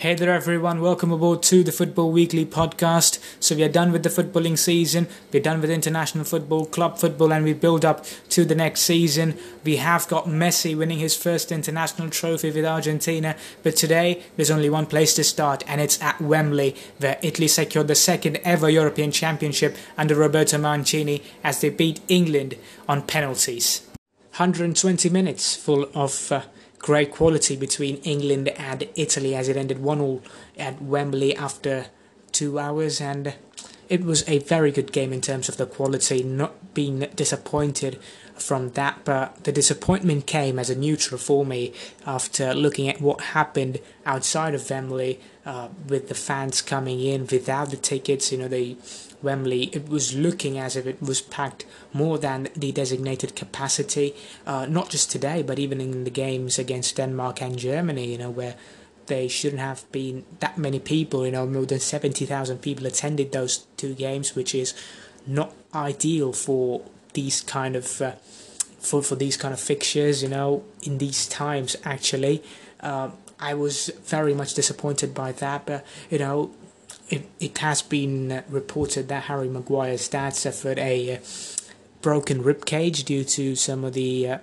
Hey there, everyone. Welcome aboard to the Football Weekly podcast. So, we are done with the footballing season. We're done with international football, club football, and we build up to the next season. We have got Messi winning his first international trophy with Argentina. But today, there's only one place to start, and it's at Wembley, where Italy secured the second ever European Championship under Roberto Mancini as they beat England on penalties. 120 minutes full of. Uh, great quality between England and Italy as it ended 1 all at Wembley after two hours. And it was a very good game in terms of the quality, not being disappointed from that. But the disappointment came as a neutral for me after looking at what happened outside of Wembley uh, with the fans coming in without the tickets. You know, they Wembley, it was looking as if it was packed more than the designated capacity, uh, not just today, but even in the games against Denmark and Germany, you know, where they shouldn't have been that many people, you know, more than 70,000 people attended those two games, which is not ideal for these kind of. Uh, for, for these kind of fixtures, you know, in these times, actually, uh, I was very much disappointed by that. But you know, it, it has been reported that Harry Maguire's dad suffered a uh, broken rib cage due to some of the uh,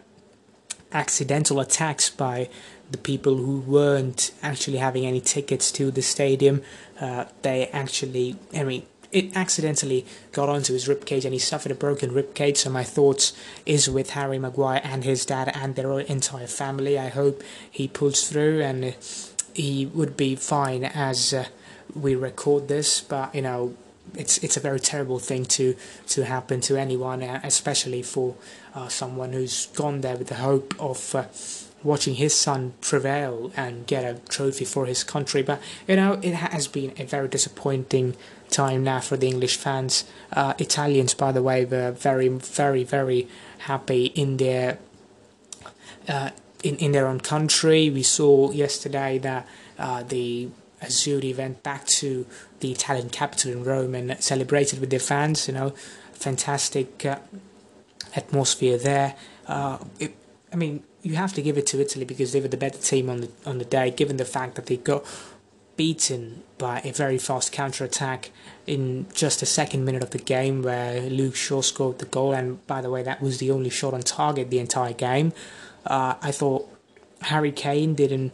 accidental attacks by the people who weren't actually having any tickets to the stadium. Uh, they actually, I mean, it accidentally got onto his rib cage and he suffered a broken rib cage. So my thoughts is with Harry Maguire and his dad and their entire family. I hope he pulls through and he would be fine as uh, we record this, but you know, it's it's a very terrible thing to to happen to anyone, especially for uh, someone who's gone there with the hope of. Uh, watching his son prevail and get a trophy for his country. But you know, it has been a very disappointing time now for the English fans. Uh, Italians, by the way, were very, very, very happy in their uh, in in their own country. We saw yesterday that uh, the Azzurri went back to the Italian capital in Rome and celebrated with their fans. You know, fantastic uh, atmosphere there. Uh, it, I mean, you have to give it to Italy because they were the better team on the on the day, given the fact that they got beaten by a very fast counter attack in just the second minute of the game, where Luke Shaw scored the goal. And by the way, that was the only shot on target the entire game. Uh, I thought Harry Kane didn't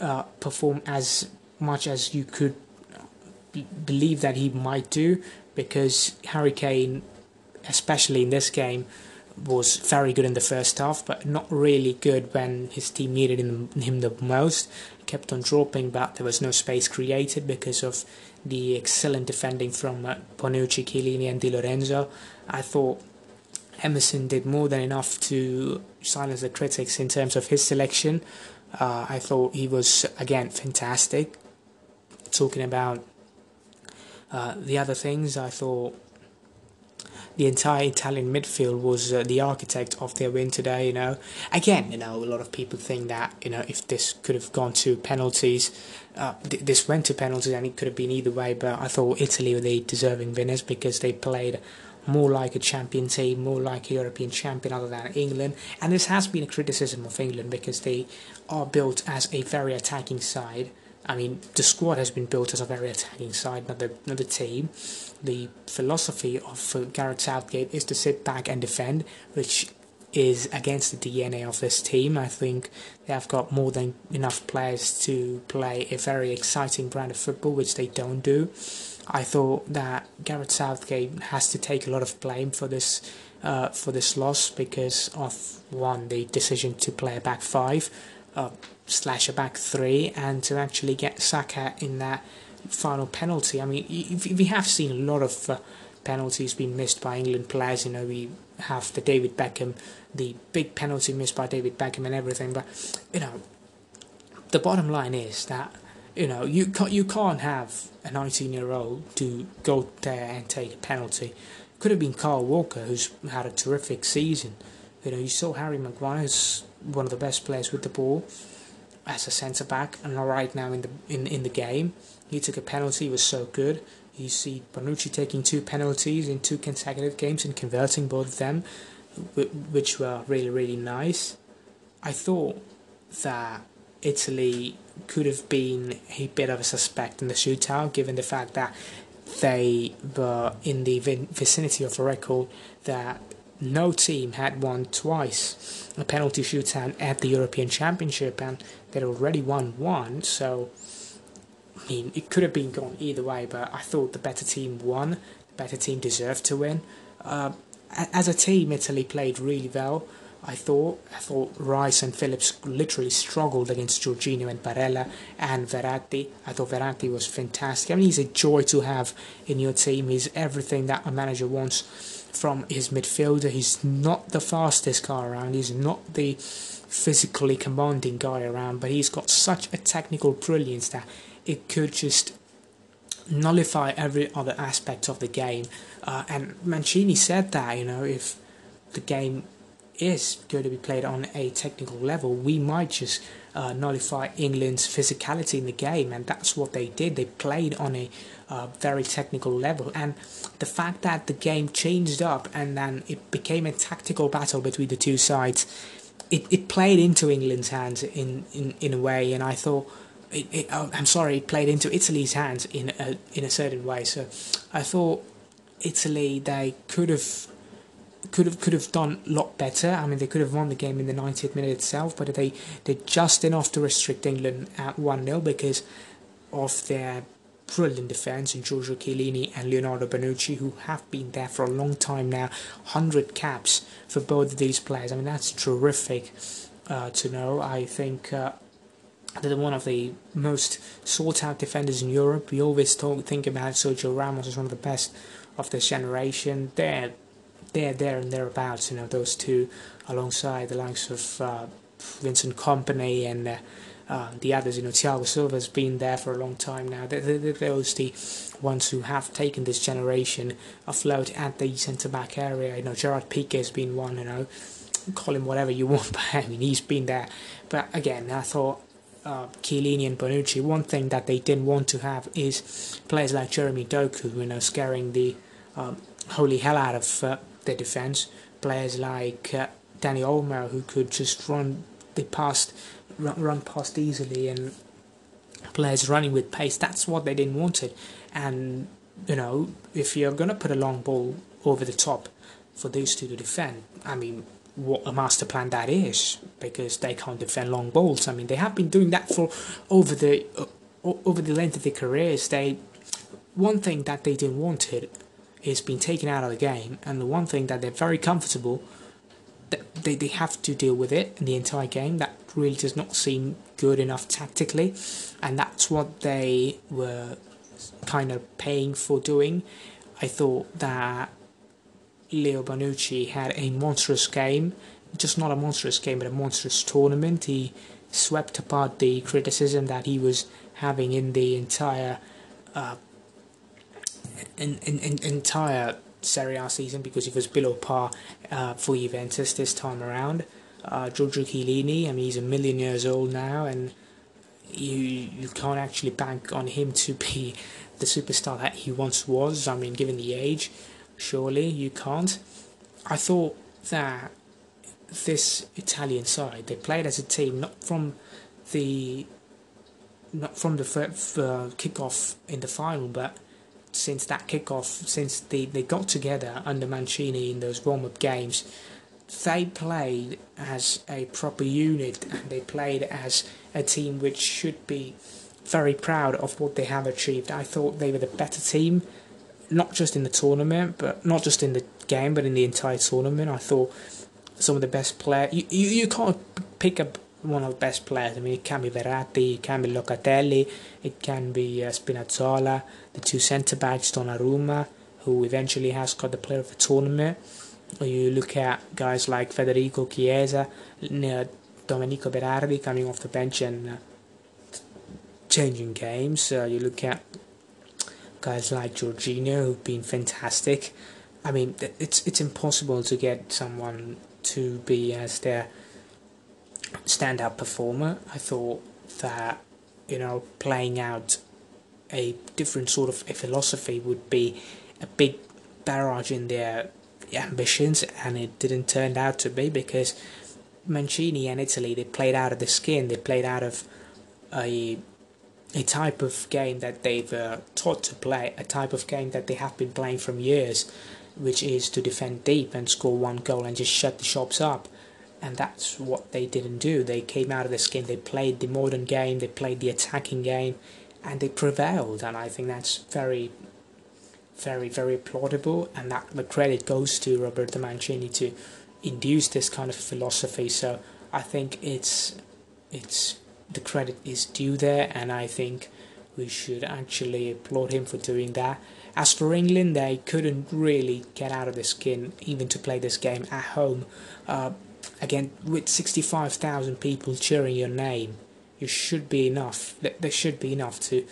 uh, perform as much as you could believe that he might do because Harry Kane, especially in this game, was very good in the first half, but not really good when his team needed him, him the most. He kept on dropping, but there was no space created because of the excellent defending from uh, Bonucci, Chiellini, and Di Lorenzo. I thought Emerson did more than enough to silence the critics in terms of his selection. Uh, I thought he was again fantastic talking about uh, the other things, I thought the entire Italian midfield was uh, the architect of their win today. You know, again, you know, a lot of people think that you know if this could have gone to penalties, uh, th- this went to penalties and it could have been either way. But I thought Italy were the deserving winners because they played more like a champion team, more like a European champion other than England. And this has been a criticism of England because they are built as a very attacking side I mean, the squad has been built as a very attacking side, not the, not the team. The philosophy of uh, Gareth Southgate is to sit back and defend, which is against the DNA of this team. I think they have got more than enough players to play a very exciting brand of football, which they don't do. I thought that Gareth Southgate has to take a lot of blame for this uh, for this loss because of one the decision to play a back five uh, slash a back three and to actually get Saka in that final penalty. I mean, we have seen a lot of uh, penalties being missed by England players. You know, we have the David Beckham, the big penalty missed by David Beckham and everything. But you know, the bottom line is that you know you can't you can't have a 19 year old to go there and take a penalty. Could have been Kyle Walker, who's had a terrific season. You know, you saw Harry Maguire's one of the best players with the ball as a centre back and right now in the in, in the game. He took a penalty, was so good. You see Bonucci taking two penalties in two consecutive games and converting both of them, which were really really nice. I thought that Italy could have been a bit of a suspect in the shootout, given the fact that they were in the vicinity of a record that no team had won twice a penalty shootout at the European Championship, and they'd already won one. So, I mean, it could have been gone either way, but I thought the better team won. The better team deserved to win. Uh, as a team, Italy played really well. I thought I thought Rice and Phillips literally struggled against Jorginho and Barella and Verratti. I thought Verratti was fantastic. I mean, he's a joy to have in your team. He's everything that a manager wants from his midfielder. He's not the fastest guy around. He's not the physically commanding guy around, but he's got such a technical brilliance that it could just nullify every other aspect of the game. Uh, and Mancini said that you know if the game is going to be played on a technical level, we might just uh, nullify England's physicality in the game, and that's what they did. They played on a uh, very technical level, and the fact that the game changed up and then it became a tactical battle between the two sides, it, it played into England's hands in, in, in a way, and I thought. It, it, oh, I'm sorry, it played into Italy's hands in a, in a certain way. So I thought Italy they could have could have could have done a lot better. I mean, they could have won the game in the 90th minute itself, but they did just enough to restrict England at 1 0 because of their brilliant defence in Giorgio Chiellini and Leonardo Bonucci, who have been there for a long time now. 100 caps for both of these players. I mean, that's terrific uh, to know. I think. Uh, they're one of the most sought out defenders in Europe. We always talk, think about Sergio Ramos as one of the best of this generation. They're they're there and thereabouts, you know, those two alongside the likes of uh, Vincent Kompany and uh, uh, the others, you know, Thiago Silva's been there for a long time now. They're, they're, those the ones who have taken this generation afloat at the centre back area. You know, Gerard Piqué has been one, you know, call him whatever you want, but I mean, he's been there. But again, I thought uh, Chiellini and Bonucci, one thing that they didn't want to have is players like Jeremy Doku, you know, scaring the um, holy hell out of uh, their defense. Players like uh, Dani Olmo who could just run the past, run, run past easily, and players running with pace. That's what they didn't want it. And you know, if you're gonna put a long ball over the top for these two to defend, I mean, what a master plan that is because they can't defend long balls. I mean, they have been doing that for over the uh, over the length of their careers. They one thing that they didn't want it is being taken out of the game, and the one thing that they're very comfortable, that they, they have to deal with it in the entire game. That really does not seem good enough tactically, and that's what they were kind of paying for doing. I thought that Leo Bonucci had a monstrous game, just not a monstrous game, but a monstrous tournament. He swept apart the criticism that he was having in the entire uh, in, in, in entire Serie A season because he was below par uh, for Juventus this time around. Uh, Giorgio Chiellini, I mean, he's a million years old now, and you you can't actually bank on him to be the superstar that he once was. I mean, given the age, surely you can't. I thought that this Italian side they played as a team, not from the not from the uh, kickoff in the final, but since that kickoff, since they, they got together under Mancini in those warm up games, they played as a proper unit and they played as a team which should be very proud of what they have achieved. I thought they were the better team, not just in the tournament, but not just in the game, but in the entire tournament. I thought some of the best players. You, you, you can't pick up one of the best players. I mean, it can be Verratti, it can be Locatelli, it can be uh, Spinazzola, the two centre backs, Donnarumma, who eventually has got the player of the tournament. Or you look at guys like Federico Chiesa, uh, Domenico Berardi coming off the bench and uh, changing games. Uh, you look at guys like Jorginho, who've been fantastic. I mean, it's it's impossible to get someone to be as their standout performer. I thought that you know playing out a different sort of a philosophy would be a big barrage in their ambitions, and it didn't turn out to be because Mancini and Italy they played out of the skin. They played out of a a type of game that they've uh, taught to play, a type of game that they have been playing from years, which is to defend deep and score one goal and just shut the shops up. And that's what they didn't do. They came out of this game, they played the modern game, they played the attacking game, and they prevailed. And I think that's very, very, very applaudable. And that the credit goes to Roberto Mancini to induce this kind of philosophy. So I think it's it's the credit is due there, and I think we should actually applaud him for doing that. As for England, they couldn't really get out of the skin even to play this game at home. Uh, again, with 65,000 people cheering your name, you should be enough. There should be enough to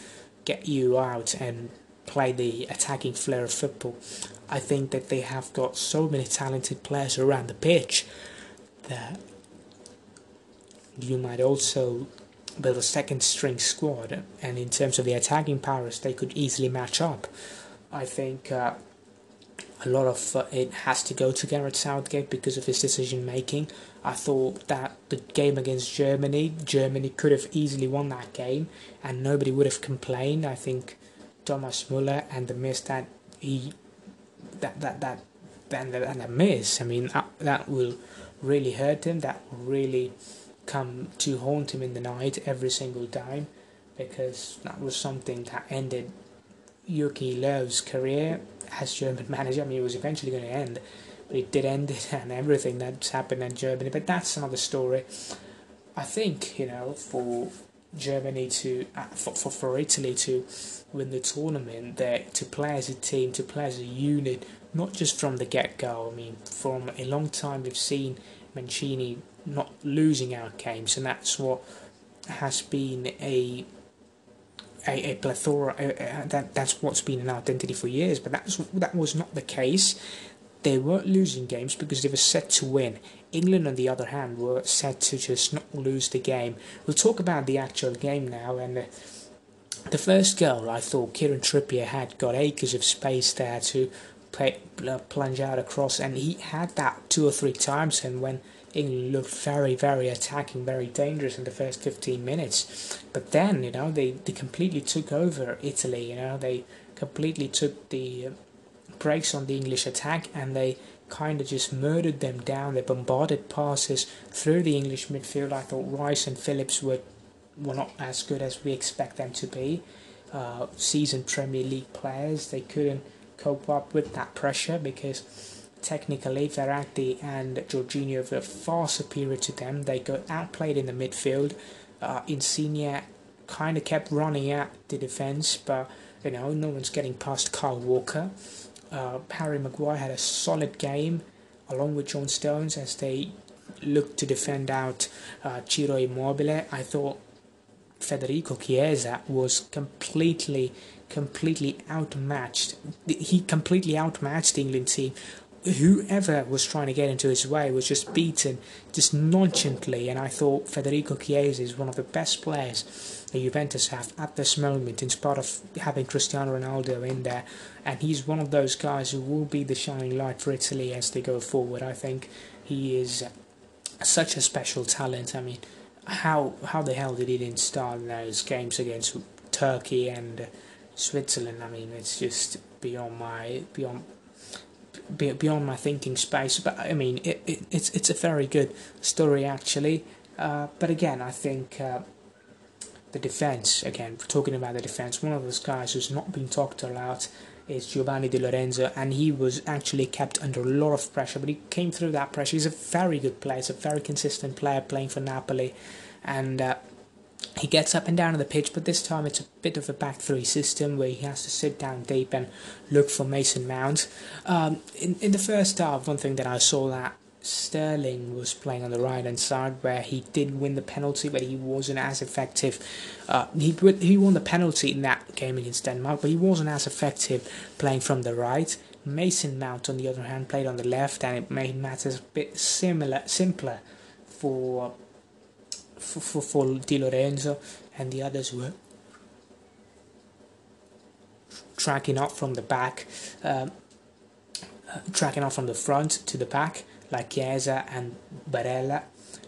get you out and play the attacking flair of football. I think that they have got so many talented players around the pitch that you might also build a second string squad, and in terms of the attacking powers, they could easily match up. I think uh, a lot of uh, it has to go to Gareth Southgate because of his decision making. I thought that the game against Germany, Germany could have easily won that game, and nobody would have complained. I think Thomas Muller and the miss that he that that that and and the miss. I mean that, that will really hurt him. That will really come to haunt him in the night every single time because that was something that ended Jogi Löw's career as German manager. I mean, it was eventually going to end, but it did end it and everything that's happened in Germany. But that's another story. I think, you know, for Germany to, uh, for, for, for Italy to win the tournament, that to play as a team, to play as a unit, not just from the get go. I mean, from a long time we've seen Mancini not losing our games, and that's what has been a a, a plethora. That that's what's been an identity for years. But that's that was not the case. They weren't losing games because they were set to win. England, on the other hand, were set to just not lose the game. We'll talk about the actual game now. And the first goal, I thought Kieran Trippier had got acres of space there to play, uh, plunge out across, and he had that two or three times. And when England looked very, very attacking, very dangerous in the first 15 minutes. But then, you know, they, they completely took over Italy, you know, they completely took the brakes on the English attack and they kind of just murdered them down. They bombarded passes through the English midfield. I thought Rice and Phillips were, were not as good as we expect them to be. Uh, seasoned Premier League players, they couldn't cope up with that pressure because Technically, Verratti and Jorginho were far superior to them. They got outplayed in the midfield. Uh, Insigne kind of kept running at the defence, but you know no one's getting past Kyle Walker. Uh, Harry Maguire had a solid game, along with John Stones, as they looked to defend out uh, Ciro Immobile. I thought Federico Chiesa was completely, completely outmatched. He completely outmatched the England team whoever was trying to get into his way was just beaten just nonchalantly. And I thought Federico Chiesa is one of the best players that Juventus have at this moment in spite of having Cristiano Ronaldo in there. And he's one of those guys who will be the shining light for Italy as they go forward. I think he is such a special talent. I mean how how the hell did he didn't start those games against Turkey and Switzerland? I mean it's just beyond my beyond beyond my thinking space. But I mean, it, it it's it's a very good story actually. Uh, but again, I think uh, the defense. Again, talking about the defense, one of those guys who's not been talked about is Giovanni Di Lorenzo, and he was actually kept under a lot of pressure. But he came through that pressure. He's a very good player. He's a very consistent player playing for Napoli, and. Uh, he gets up and down on the pitch, but this time it's a bit of a back three system where he has to sit down deep and look for Mason Mount. Um, in in the first half, one thing that I saw that Sterling was playing on the right hand side where he did win the penalty, but he wasn't as effective. Uh, he he won the penalty in that game against Denmark, but he wasn't as effective playing from the right. Mason Mount, on the other hand, played on the left, and it made matters a bit similar, simpler for for, for, Di Lorenzo and the others were tracking up from the back, um, uh, tracking up from the front to the back, like Chiesa and Barella.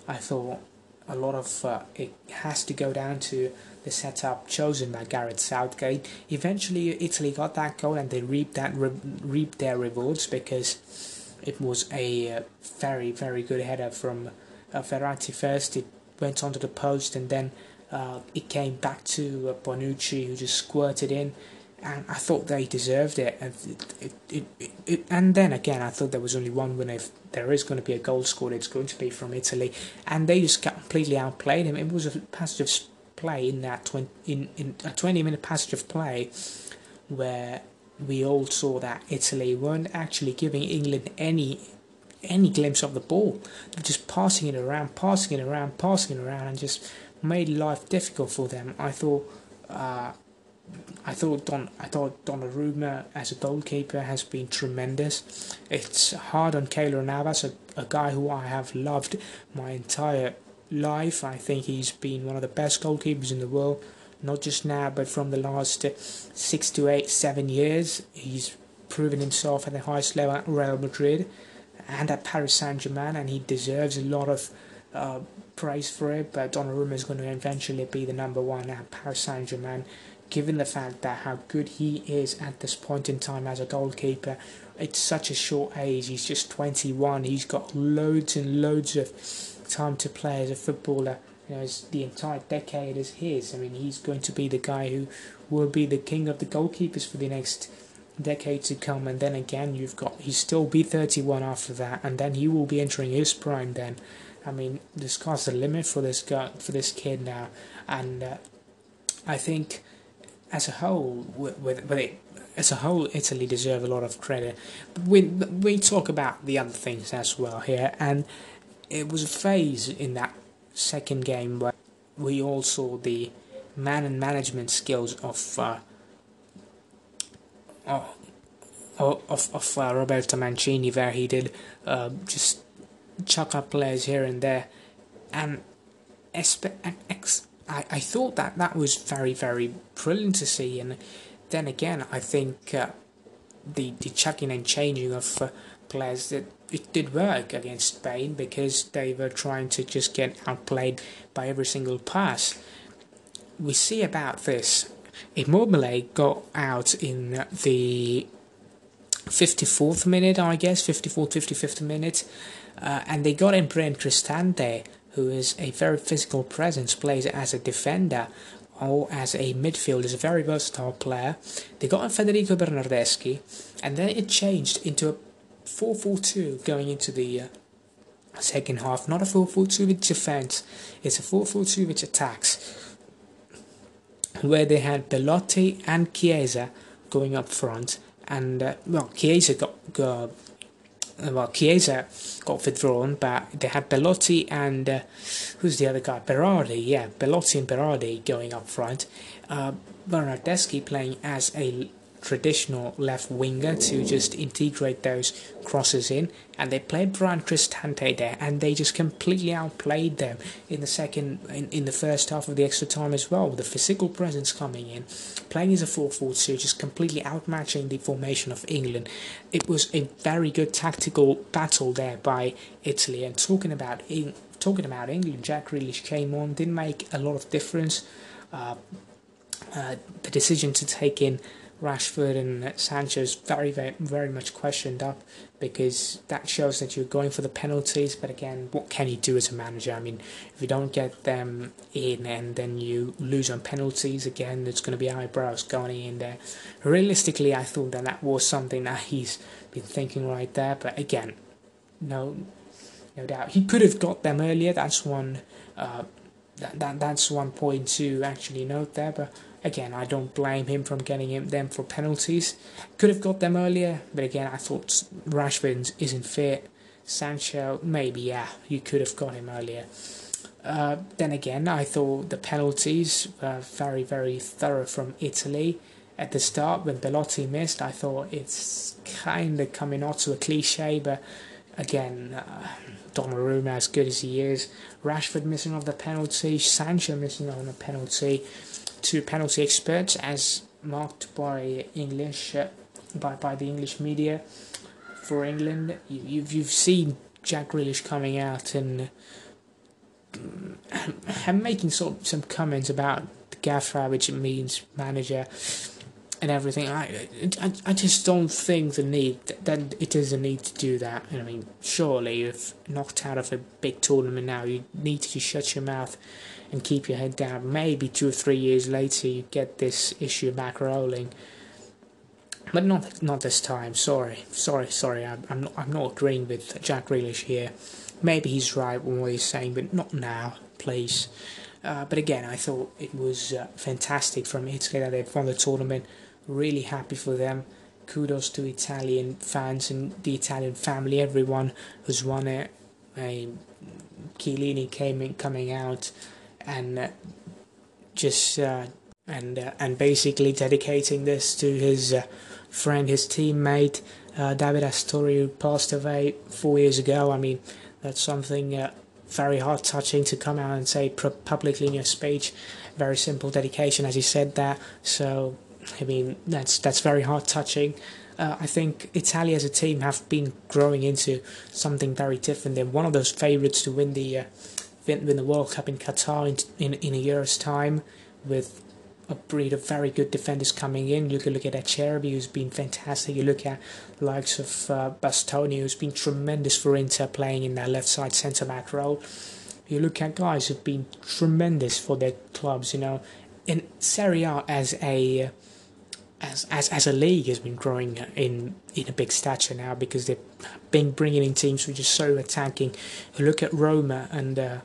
I thought a lot of uh, it has to go down to the setup chosen by Gareth Southgate. Eventually, Italy got that goal and they reaped that re- reaped their rewards because it was a uh, very very good header from uh, Verratti first. It went onto the post and then uh, it came back to uh, Bonucci who just squirted in. And I thought they deserved it. And, it, it, it, and then again, I thought there was only one winner. If there is going to be a goal scored, it's going to be from Italy. And they just completely outplayed him. It was a passage of play in that 20, in, in a 20 minute passage of play where we all saw that Italy weren't actually giving England any any glimpse of the ball. They were just passing it around, passing it around, passing it around, and just made life difficult for them. I thought, uh, I thought Don, I thought Donnarumma as a goalkeeper has been tremendous. It's hard on Keylor Navas, a, a guy who I have loved my entire life. I think he's been one of the best goalkeepers in the world not just now, but from the last six to eight, seven years. He's proven himself at the highest level at Real Madrid and at Paris Saint Germain, and he deserves a lot of uh, praise for it. But Donnarumma is going to eventually be the number one at Paris Saint Germain, given the fact that how good he is at this point in time as a goalkeeper. It's such a short age. He's just 21. He's got loads and loads of time to play as a footballer you know, the entire decade is his. I mean, he's going to be the guy who will be the king of the goalkeepers for the next decade to come. And then again, you've got he still be 31 after that, and then he will be entering his prime. Then, I mean, the sky's the limit for this guy for this kid now, and uh, I think as a whole, with, with, with it, as a whole, Italy deserve a lot of credit. We we talk about the other things as well here, and it was a phase in that second game where we all saw the man and management skills of uh, of of uh, Roberto Mancini, where he did uh, just chuck up players here and there, and ex- I, I thought that that was very very brilliant to see, and then again I think uh, the the chucking and changing of uh, players that it did work against Spain because they were trying to just get outplayed by every single pass. We see about this. Immobile got out in the 54th minute, I guess, 54th, 55th minute, uh, and they got in Bryan Cristante, who is a very physical presence, plays as a defender or as a midfielder, is a very versatile player. They got in Federico Bernardeschi, and then it changed into a 4-4-2 going into the uh, second half. Not a 4-4-2 with defense. It's a 4-4-2 which attacks. Where they had Belotti and Chiesa going up front. And, uh, well, Chiesa got, got well, Chiesa got withdrawn, but they had Belotti and uh, who's the other guy? Berardi, yeah, Belotti and Berardi going up front. Uh, Bernardeschi playing as a traditional left winger to just integrate those crosses in. And they played Bryan Cristante there, and they just completely outplayed them in the second, in, in the first half of the extra time as well. With the physical presence coming in, playing as a 4-4-2, just completely outmatching the formation of England. It was a very good tactical battle there by Italy. And talking about in, talking about England, Jack Grealish came on, didn't make a lot of difference. Uh, uh, the decision to take in Rashford and Sancho's very, very, very much questioned up because that shows that you're going for the penalties. But again, what can you do as a manager? I mean, if you don't get them in and then you lose on penalties again, there's going to be eyebrows going in there. Realistically, I thought that that was something that he's been thinking right there. But again, no, no doubt he could have got them earlier. That's one. Uh, that, that that's one point to actually note there, but Again, I don't blame him from getting him them for penalties. Could have got them earlier, but again, I thought Rashford isn't fit. Sancho, maybe yeah, you could have got him earlier. Uh, then again, I thought the penalties were very, very thorough from Italy. At the start, when Belotti missed, I thought it's kind of coming out to a cliche, but again, uh, Donnarumma, as good as he is, Rashford missing off the penalty, Sancho missing on a penalty, to penalty experts as marked by English uh, by by the English media for England. You, you've you've seen Jack Grealish coming out and I'm making sort of some comments about the gaffer, which means manager and everything. I, I, I just don't think the need that it is a need to do that. I mean, surely if knocked out of a big tournament now, you need to shut your mouth and keep your head down. Maybe two or three years later, you get this issue back rolling. But not not this time. Sorry, sorry, sorry. I'm I'm not, I'm not agreeing with Jack Grealish here. Maybe he's right with what he's saying, but not now, please. Uh, but again, I thought it was uh, fantastic from Italy that they've won the tournament. Really happy for them. Kudos to Italian fans and the Italian family, everyone who's won it. I Chiellini came in, coming out and uh, just uh, and uh, and basically dedicating this to his friend, his teammate David Astori, who passed away four years ago. I mean, that's something very heart touching to come out and say publicly in your speech. Very simple dedication, as he said that. So, I mean, that's that's very heart touching. Uh, I think Italy as a team have been growing into something very different. They're one of those favourites to win the uh, win, win the World Cup in Qatar in, in in a year's time, with a breed of very good defenders coming in. You can look at Acerbi, who's been fantastic. You look at the likes of uh, Bastoni, who's been tremendous for Inter, playing in that left side centre back role. You look at guys who've been tremendous for their clubs. You know, in Serie A as a as, as as a league has been growing in in a big stature now because they've been bringing in teams which are so attacking. You look at Roma and. Uh,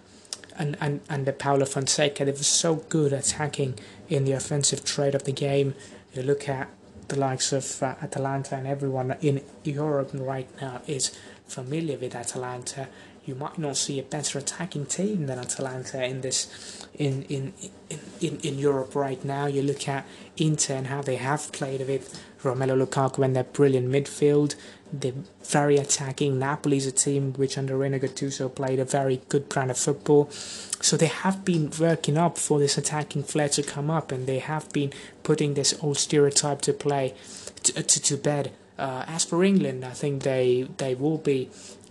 and, and, the Paulo Fonseca, they were so good attacking in the offensive trade of the game. You look at the likes of uh, Atalanta and everyone in Europe right now is familiar with Atalanta. You might not see a better attacking team than Atalanta in this in in, in, in, in Europe right now. You look at Inter and how they have played with Romelu Lukaku and their brilliant midfield. They're very attacking. Napoli's a team which under Renato Gattuso played a very good brand of football. So they have been working up for this attacking flair to come up, and they have been putting this old stereotype to play to, to, to bed. Uh, as for England, I think they they will be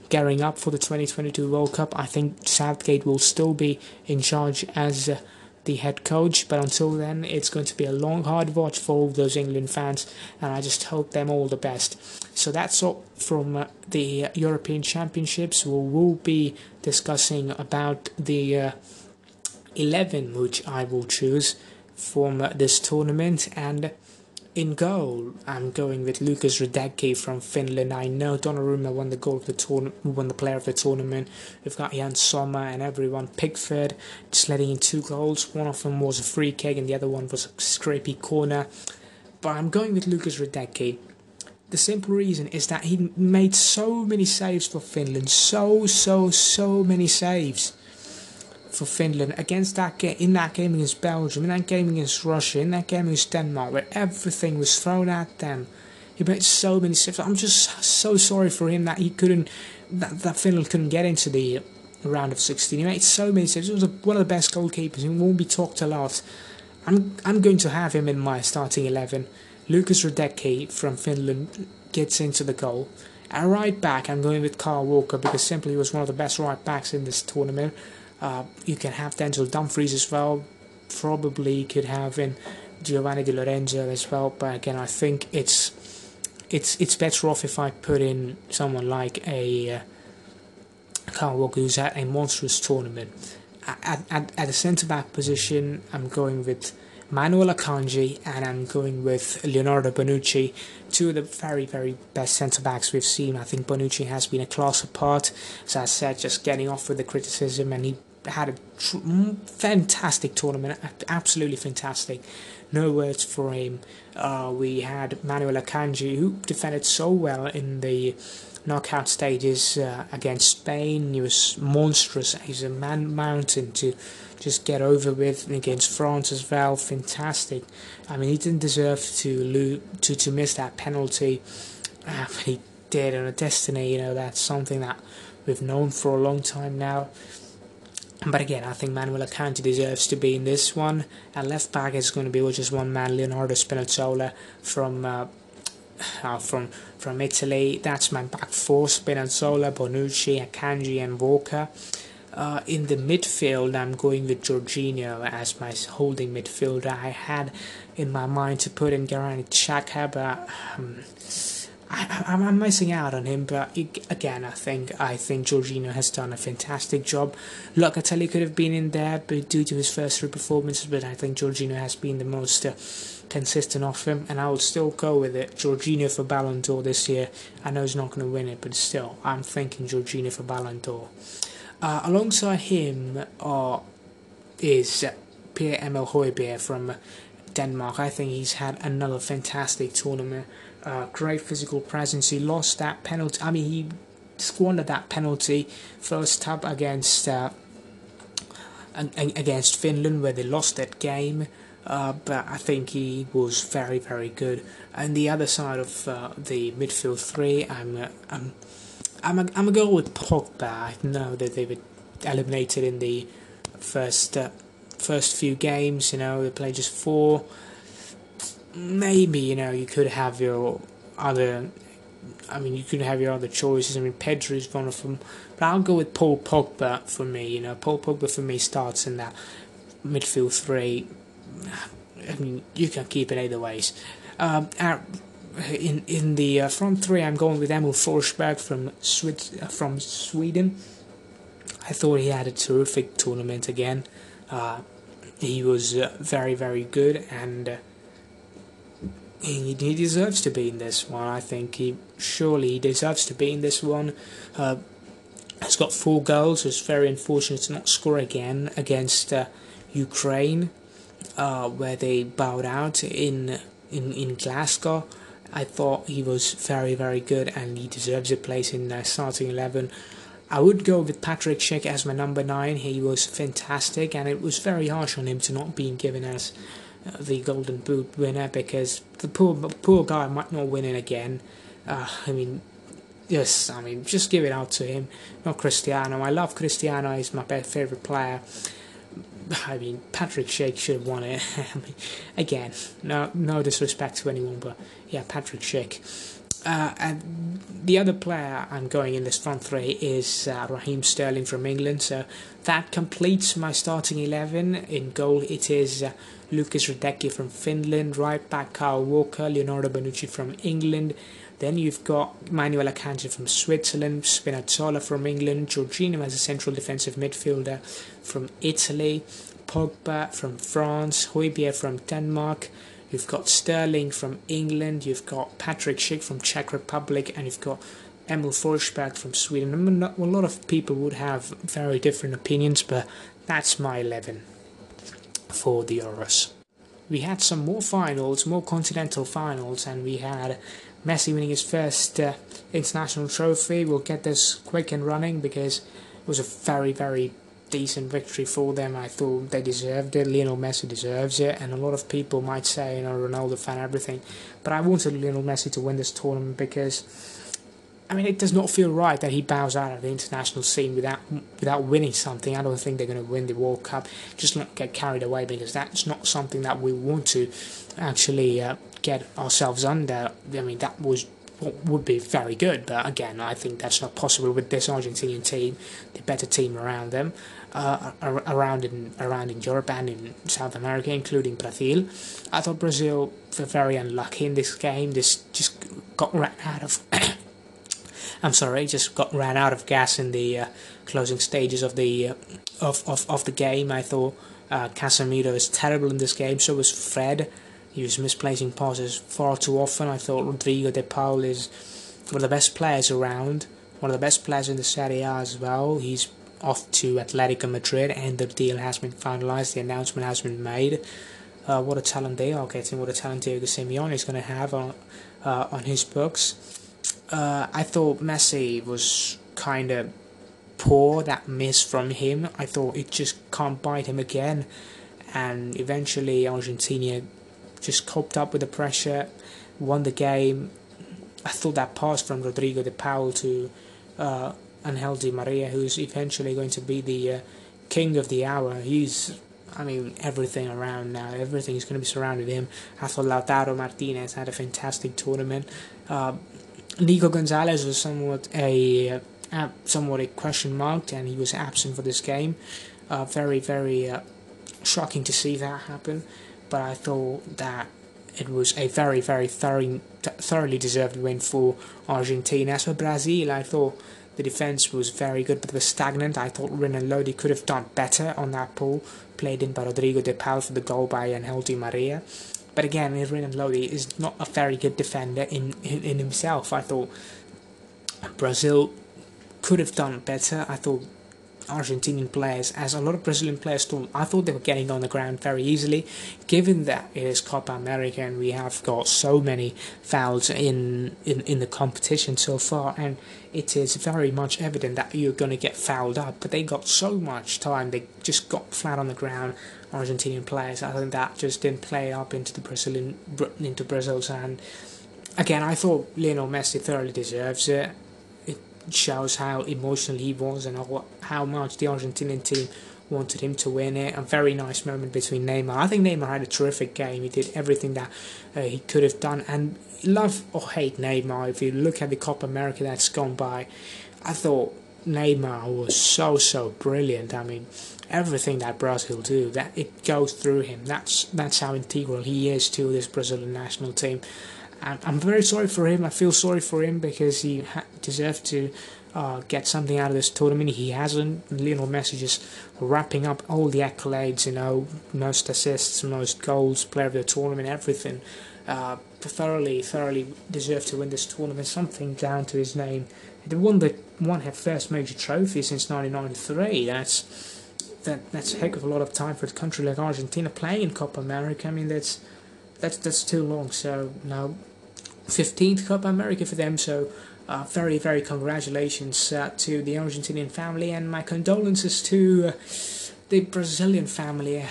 gearing up for the 2022 World Cup. I think Southgate will still be in charge as uh, the head coach. But until then, it's going to be a long, hard watch for all those England fans, and I just hope them all the best. So that's all from uh, the European Championships. We will be discussing about the uh, 11 which I will choose from this tournament and in goal, I'm going with Lukas Hradecky from Finland. I know Donnarumma won the goal of the tournament, won the player of the tournament. We've got Yann Sommer and everyone. Pickford just letting in two goals. One of them was a free kick, and the other one was a scrapey corner. But I'm going with Lukas Hradecky. The simple reason is that he made so many saves for Finland. So, so, so many saves for Finland against that game in that game against Belgium, in that game against Russia, in that game against Denmark, where everything was thrown at them. He made so many saves. I'm just so sorry for him that he couldn't, that, that Finland couldn't get into the round of 16. He made so many saves. He was one of the best goalkeepers. He won't be talked a lot. I'm I'm going to have him in my starting eleven. Lukas Hradecky from Finland gets into the goal. At right back, I'm going with Carl Walker because simply he was one of the best right backs in this tournament. Uh, you can have Denzel Dumfries as well. Probably could have in Giovanni Di Lorenzo as well. But again, I think it's it's it's better off if I put in someone like a uh, Kyle Walker who's at a monstrous tournament. At, at, at the centre back position, I'm going with Manuel Akanji and I'm going with Leonardo Bonucci, two of the very, very best centre backs we've seen. I think Bonucci has been a class apart. As I said, just getting off with the criticism, and he had a tr- fantastic tournament, absolutely fantastic. No words for him. Uh, we had Manuel Akanji, who defended so well in the knockout stages uh, against Spain. He was monstrous. He's a man mountain to just get over with And against France as well. Fantastic. I mean, he didn't deserve to lose, to to miss that penalty. Uh, he did on a destiny. You know, that's something that we've known for a long time now. But again, I think Manuel Akanji deserves to be in this one. And left back is going to be just one man, Leonardo Spinazzola from uh, uh, from from Italy. That's my back four: Spinazzola, Bonucci, Akanji, and Walker. Uh, in the midfield, I'm going with Jorginho as my holding midfielder. I had in my mind to put in Granit Xhaka, but um, I, am missing out on him. But again, I think I think Jorginho has done a fantastic job. Locatelli could have been in there, but due to his first three performances, but I think Jorginho has been the most. Uh, consistent of him, and I will still go with it. Jorginho for Ballon d'Or this year. I know he's not going to win it, but still, I'm thinking Jorginho for Ballon d'Or. Uh, alongside him uh, is Pierre-Emile Højbjerg from Denmark. I think he's had another fantastic tournament. Uh, great physical presence. He lost that penalty. I mean, he squandered that penalty first up against uh, against Finland, where they lost that game. Uh, but I think he was very, very good. And the other side of uh, the midfield three, I'm, uh, I'm I'm a, I'm a go with Pogba. I know that they were eliminated in the first uh, first few games. You know, they played just four. Maybe you know you could have your other. I mean, you could have your other choices. I mean, Pedri is one of them, but I'll go with Paul Pogba for me. You know, Paul Pogba for me starts in that midfield three. I mean, you can keep it either ways. Um, in in the uh, front three, I'm going with Emil Forsberg from Swiss, uh, from Sweden. I thought he had a terrific tournament again. Uh, he was uh, very very good, and uh, he, he deserves to be in this one. I think he surely he deserves to be in this one. Uh, has got four goals. It's very unfortunate to not score again against Ukraine, where they bowed out in in in Glasgow. I thought he was very, very good and he deserves a place in the starting 11. I would go with Patrick Schick as my number 9. He was fantastic and it was very harsh on him to not being given as uh, the Golden Boot winner because the poor poor guy might not win it again. Uh, I mean, yes, I mean, just give it out to him, not Cristiano. I love Cristiano, he's my best, favourite player. I mean, Patrick Schick should have won it. I mean, again, no no disrespect to anyone, but yeah, Patrick Schick. Uh, and the other player I'm going in this front three is uh, Raheem Sterling from England. So that completes my starting 11. In goal, it is uh, Lukas Hradecky from Finland, right back Kyle Walker, Leonardo Bonucci from England, then you've got Manuel Akanji from Switzerland, Spinazzola from England, Jorginho as a central defensive midfielder from Italy, Pogba from France, Højbjerg from Denmark. You've got Sterling from England. You've got Patrick Schick from Czech Republic, and you've got Emil Forsberg from Sweden. I mean, a lot of people would have very different opinions, but that's my eleven for the Euros. We had some more finals, more continental finals, and we had Messi winning his first uh, international trophy. We'll get this quick and running because it was a very, very decent victory for them. I thought they deserved it. Lionel Messi deserves it, and a lot of people might say, you know, Ronaldo fan, everything. But I wanted Lionel Messi to win this tournament because I mean, it does not feel right that he bows out of the international scene without without winning something. I don't think they're going to win the World Cup. Just not get carried away because that's not something that we want to actually uh, get ourselves under. I mean, that was would be very good, but again, I think that's not possible with this Argentinian team, the better team around them, uh, around in around in Europe and in South America, including Brazil. I thought Brazil were very unlucky in this game. This just got ran out of. I'm sorry, just got ran out of gas in the uh, closing stages of the uh, of, of of the game. I thought uh, Casemiro was terrible in this game. So was Fred. He was misplacing passes far too often. I thought Rodrigo de Paul is one of the best players around, one of the best players in the Serie A as well. He's off to Atletico Madrid, and the deal has been finalised. The announcement has been made. Uh, what a talent they are getting! What a talent Diego Simeone is going to have on uh, on his books uh, I thought Messi was kind of poor. That miss from him, I thought it just can't bite him again. And eventually, Argentina just coped up with the pressure, won the game. I thought that pass from Rodrigo de Paul to uh, Angel Di Maria, who's eventually going to be the uh, king of the hour. He's, I mean, everything around now. Everything is going to be surrounded him. I thought Lautaro Martinez had a fantastic tournament. Uh, Nico Gonzalez was somewhat a uh, somewhat a question mark, and he was absent for this game. Uh, very, very uh, shocking to see that happen. But I thought that it was a very, very thoroughly, thoroughly deserved win for Argentina. As for Brazil, I thought the defense was very good, but it was stagnant. I thought Renan Lodi could have done better on that ball, played in by Rodrigo de Paul for the goal by Angel Di Maria. But again, Renan Lodi is not a very good defender in, in, in himself. I thought Brazil could have done better. I thought Argentinian players, as a lot of Brazilian players thought, I thought they were getting on the ground very easily. Given that it is Copa America and we have got so many fouls in, in, in the competition so far, and it is very much evident that you're going to get fouled up, but they got so much time, they just got flat on the ground. Argentinian players, I think that just didn't play up into the Brazilian into Brazil's hand. Again, I thought Lionel Messi thoroughly deserves it shows how emotional he was and how much the Argentinian team wanted him to win it. A very nice moment between Neymar. I think Neymar had a terrific game. He did everything that uh, he could have done. And love or hate Neymar, if you look at the Copa America that's gone by, I thought Neymar was so so brilliant. I mean, everything that Brazil do, that it goes through him. That's that's how integral he is to this Brazilian national team. I'm very sorry for him. I feel sorry for him because he ha- deserved to uh, get something out of this tournament. He hasn't. Lionel Messi just wrapping up all the accolades, you know, most assists, most goals, player of the tournament, everything. Uh, thoroughly, thoroughly deserved to win this tournament. Something down to his name. The one that won her first major trophy since 1993. That's that. That's a heck of a lot of time for a country like Argentina playing in Copa America. I mean, that's that's that's too long. So now, 15th Copa America for them. So uh, very very congratulations uh, to the Argentinian family and my condolences to uh, the Brazilian family.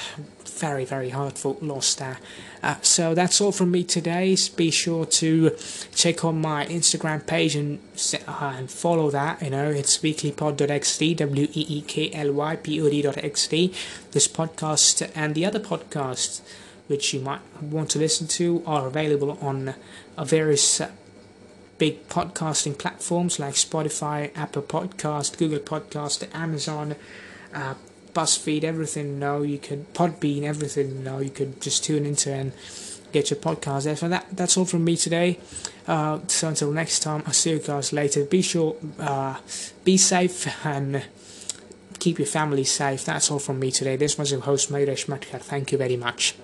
Very very heartfelt loss there. Uh, so that's all from me today. Be sure to check on my Instagram page and uh, and follow that. You know it's weeklypod.xt w e e k l y p o d.xt. This podcast and the other podcasts which you might want to listen to are available on various uh, big podcasting platforms like Spotify, Apple Podcast, Google Podcast, Amazon, uh, BuzzFeed, everything. Know, you could Podbean, everything. Know, you could just tune into and get your podcast there. So that that's all from me today. Uh, so until next time, I'll see you guys later. Be sure, uh, be safe and keep your family safe. That's all from me today. This was your host, Mayresh Matkar. Thank you very much.